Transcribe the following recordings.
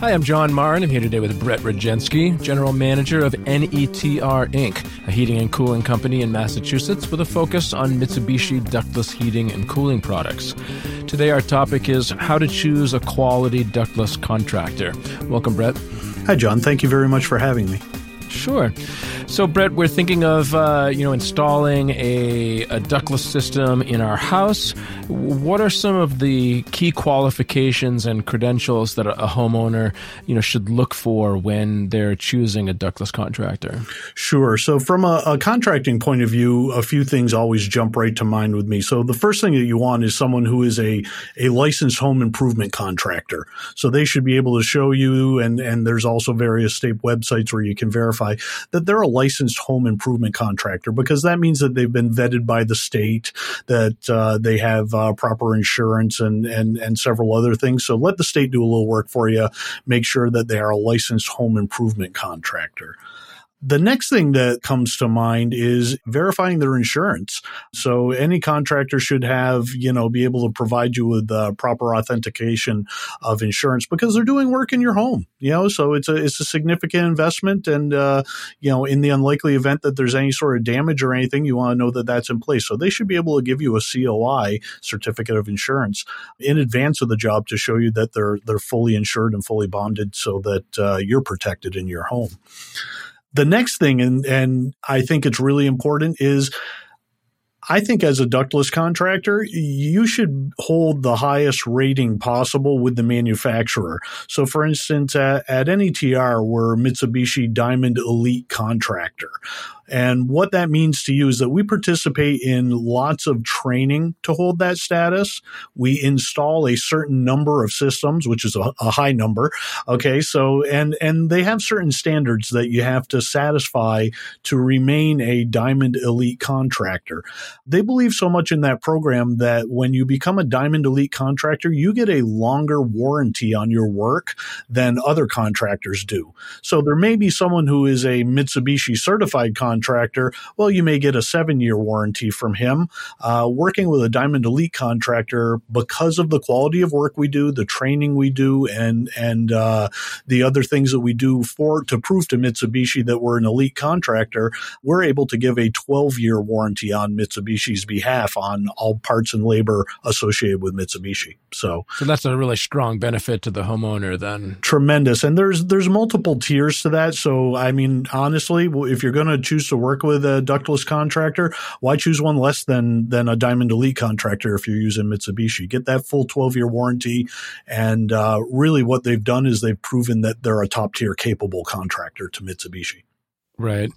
Hi, I'm John Marn. I'm here today with Brett Rajensky, General Manager of NETR Inc., a heating and cooling company in Massachusetts with a focus on Mitsubishi ductless heating and cooling products. Today, our topic is how to choose a quality ductless contractor. Welcome, Brett. Hi, John. Thank you very much for having me. Sure. So, Brett, we're thinking of uh, you know installing a, a ductless system in our house. What are some of the key qualifications and credentials that a homeowner you know should look for when they're choosing a ductless contractor? Sure. So, from a, a contracting point of view, a few things always jump right to mind with me. So, the first thing that you want is someone who is a a licensed home improvement contractor. So, they should be able to show you, and and there's also various state websites where you can verify that they're a licensed home improvement contractor because that means that they've been vetted by the state, that uh, they have uh, proper insurance and, and, and several other things. So let the state do a little work for you. Make sure that they are a licensed home improvement contractor. The next thing that comes to mind is verifying their insurance. So any contractor should have, you know, be able to provide you with uh, proper authentication of insurance because they're doing work in your home, you know, so it's a, it's a significant investment. And, uh, you know, in the unlikely event that there's any sort of damage or anything, you want to know that that's in place. So they should be able to give you a COI certificate of insurance in advance of the job to show you that they're, they're fully insured and fully bonded so that uh, you're protected in your home. The next thing, and, and I think it's really important, is I think as a ductless contractor, you should hold the highest rating possible with the manufacturer. So, for instance, at, at NETR, we're Mitsubishi Diamond Elite Contractor. And what that means to you is that we participate in lots of training to hold that status. We install a certain number of systems, which is a, a, high number. Okay. So, and, and they have certain standards that you have to satisfy to remain a Diamond Elite contractor. They believe so much in that program that when you become a Diamond Elite contractor, you get a longer warranty on your work than other contractors do. So there may be someone who is a Mitsubishi certified contractor well, you may get a seven year warranty from him. Uh, working with a Diamond Elite contractor, because of the quality of work we do, the training we do, and and uh, the other things that we do for to prove to Mitsubishi that we're an elite contractor, we're able to give a 12 year warranty on Mitsubishi's behalf on all parts and labor associated with Mitsubishi. So, so that's a really strong benefit to the homeowner then. Tremendous, and there's there's multiple tiers to that. So, I mean, honestly, if you're going to choose to work with a ductless contractor, why choose one less than than a Diamond Elite contractor if you're using Mitsubishi? Get that full 12 year warranty, and uh, really what they've done is they've proven that they're a top tier capable contractor to Mitsubishi. Right.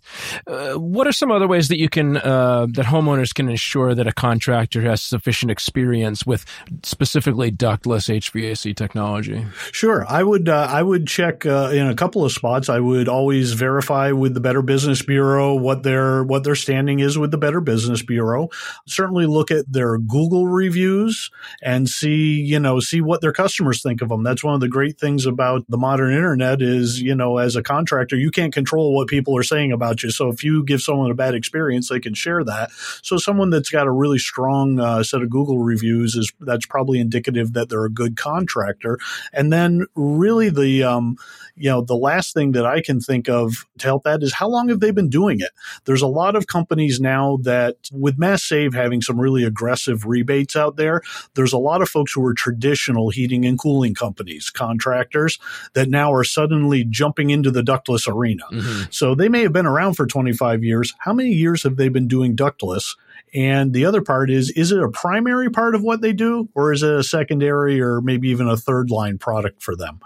Uh, what are some other ways that you can uh, that homeowners can ensure that a contractor has sufficient experience with specifically ductless HVAC technology? Sure, I would uh, I would check uh, in a couple of spots. I would always verify with the Better Business Bureau what their what their standing is with the Better Business Bureau. Certainly look at their Google reviews and see you know see what their customers think of them. That's one of the great things about the modern internet is you know as a contractor you can't control what people are saying about you. So if you give someone a bad experience, they can share that. So someone that's got a really strong uh, set of Google reviews is that's probably indicative that they're a good contractor. And then really the um, you know the last thing that I can think of to help that is how long have they been doing it? There's a lot of companies now that with Mass Save having some really aggressive rebates out there, there's a lot of folks who are traditional heating and cooling companies, contractors that now are suddenly jumping into the ductless arena. Mm-hmm. So they may may have been around for 25 years. How many years have they been doing ductless? And the other part is, is it a primary part of what they do, or is it a secondary or maybe even a third line product for them?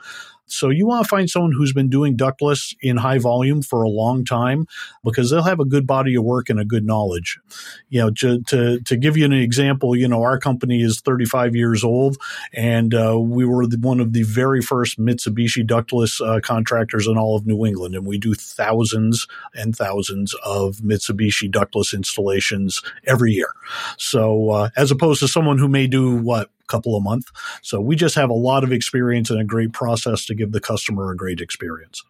So you want to find someone who's been doing ductless in high volume for a long time because they'll have a good body of work and a good knowledge. You know, to to, to give you an example, you know, our company is 35 years old, and uh, we were the, one of the very first Mitsubishi ductless uh, contractors in all of New England, and we do thousands and thousands of Mitsubishi ductless installations every year. So uh, as opposed to someone who may do what couple a month. So we just have a lot of experience and a great process to give the customer a great experience.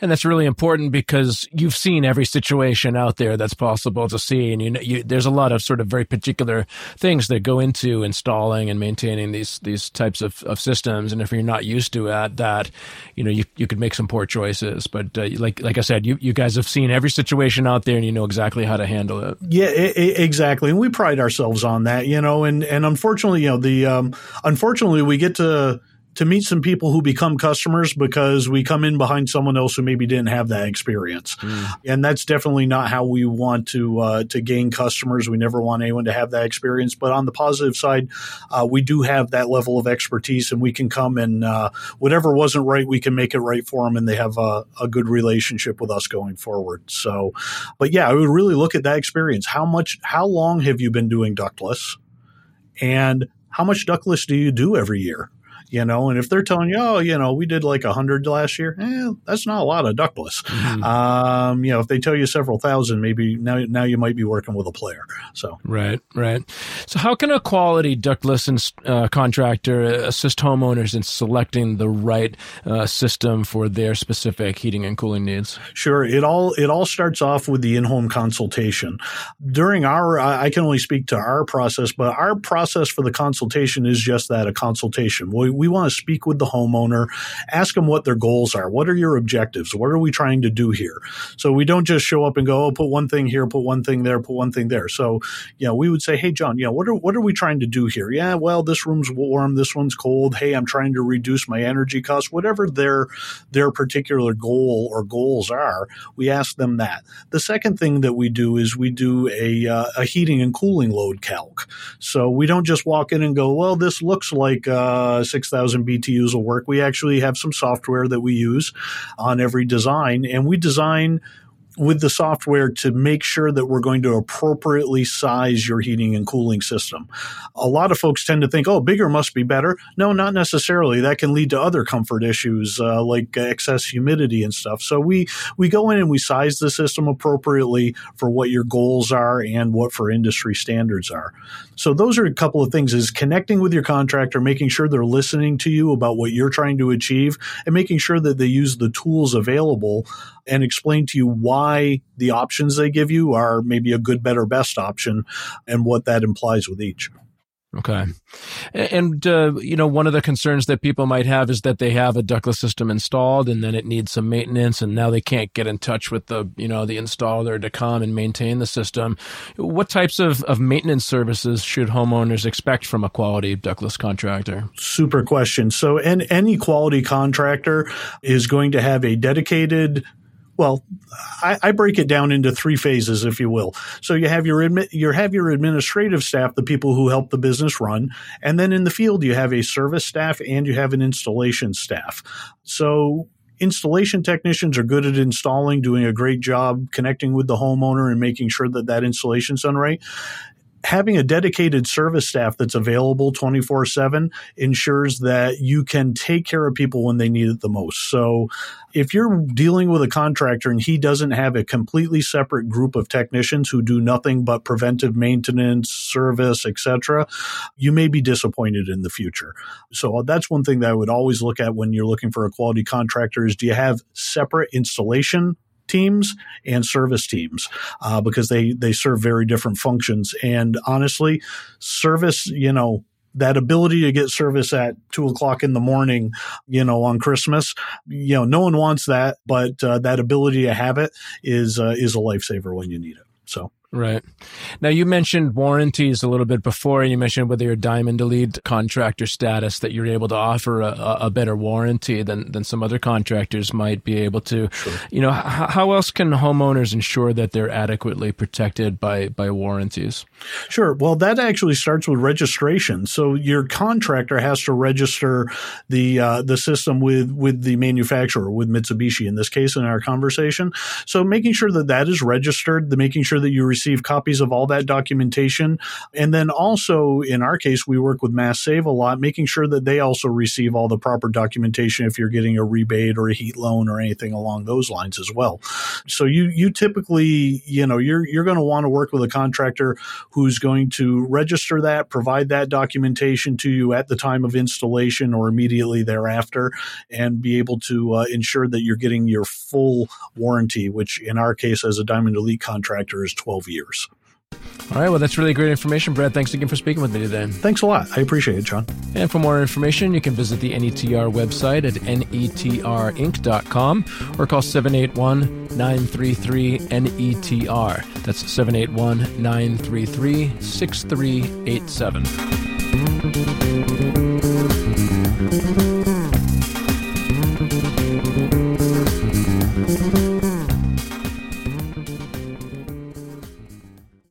And that's really important because you've seen every situation out there that's possible to see. And you know, you, there's a lot of sort of very particular things that go into installing and maintaining these, these types of, of systems. And if you're not used to it, that, you know, you, you could make some poor choices. But uh, like, like I said, you, you guys have seen every situation out there and you know exactly how to handle it. Yeah, exactly. And we pride ourselves on that, you know, and, and unfortunately, you know, the, um, unfortunately we get to, to meet some people who become customers because we come in behind someone else who maybe didn't have that experience, mm. and that's definitely not how we want to uh, to gain customers. We never want anyone to have that experience. But on the positive side, uh, we do have that level of expertise, and we can come and uh, whatever wasn't right, we can make it right for them, and they have a, a good relationship with us going forward. So, but yeah, I would really look at that experience. How much? How long have you been doing ductless? And how much ductless do you do every year? You know, and if they're telling you, oh, you know, we did like a hundred last year, eh, that's not a lot of ductless. Mm-hmm. Um, you know, if they tell you several thousand, maybe now now you might be working with a player. So right, right. So how can a quality ductless uh, contractor assist homeowners in selecting the right uh, system for their specific heating and cooling needs? Sure. It all it all starts off with the in-home consultation. During our, I can only speak to our process, but our process for the consultation is just that, a consultation. We, we want to speak with the homeowner, ask them what their goals are. What are your objectives? What are we trying to do here? So we don't just show up and go, oh, put one thing here, put one thing there, put one thing there. So, you know, we would say, hey, John, you know, what are, what are we trying to do here? Yeah, well, this room's warm, this one's cold. Hey, I'm trying to reduce my energy costs. Whatever their, their particular goal or goals are, we ask them that. The second thing that we do is we do a, uh, a heating and cooling load calc. So we don't just walk in and go, well, this looks like uh, 6,000 BTUs will work. We actually have some software that we use on every design, and we design with the software to make sure that we're going to appropriately size your heating and cooling system. A lot of folks tend to think, oh, bigger must be better. No, not necessarily. That can lead to other comfort issues uh, like excess humidity and stuff. So we, we go in and we size the system appropriately for what your goals are and what for industry standards are. So those are a couple of things is connecting with your contractor, making sure they're listening to you about what you're trying to achieve and making sure that they use the tools available and explain to you why the options they give you are maybe a good, better, best option and what that implies with each. Okay. And, uh, you know, one of the concerns that people might have is that they have a ductless system installed and then it needs some maintenance and now they can't get in touch with the, you know, the installer to come and maintain the system. What types of, of maintenance services should homeowners expect from a quality ductless contractor? Super question. So, and any quality contractor is going to have a dedicated well, I, I, break it down into three phases, if you will. So you have your admi- you have your administrative staff, the people who help the business run, and then in the field you have a service staff and you have an installation staff. So installation technicians are good at installing, doing a great job connecting with the homeowner and making sure that that installation's done right having a dedicated service staff that's available 24 7 ensures that you can take care of people when they need it the most. So if you're dealing with a contractor and he doesn't have a completely separate group of technicians who do nothing but preventive maintenance, service, etc., you may be disappointed in the future. So that's one thing that I would always look at when you're looking for a quality contractor is do you have separate installation teams and service teams uh, because they they serve very different functions. And honestly, service, you know, that ability to get service at two o'clock in the morning, you know, on Christmas, you know, no one wants that, but uh, that ability to have it is uh, is a lifesaver when you need it. So. Right. Now, you mentioned warranties a little bit before, and you mentioned whether you're Diamond Elite contractor status that you're able to offer a, a better warranty than, than some other contractors might be able to. Sure. You know, h- how else can homeowners ensure that they're adequately protected by, by warranties? Sure. Well, that actually starts with registration. So your contractor has to register the uh, the system with with the manufacturer, with Mitsubishi in this case in our conversation. So making sure that that is registered, the making sure that you receive receive copies of all that documentation. And then also, in our case, we work with Mass Save a lot, making sure that they also receive all the proper documentation if you're getting a rebate or a heat loan or anything along those lines as well. So you you typically, you know, you're you're going to want to work with a contractor who's going to register that, provide that documentation to you at the time of installation or immediately thereafter, and be able to uh, ensure that you're getting your full warranty, which in our case as a Diamond Elite contractor is 12 years. All right. Well, that's really great information, Brad. Thanks again for speaking with me today. Thanks a lot. I appreciate it, John. And for more information, you can visit the NETR website at netrinc.com or call 781 933 NETR. That's 781 933 6387.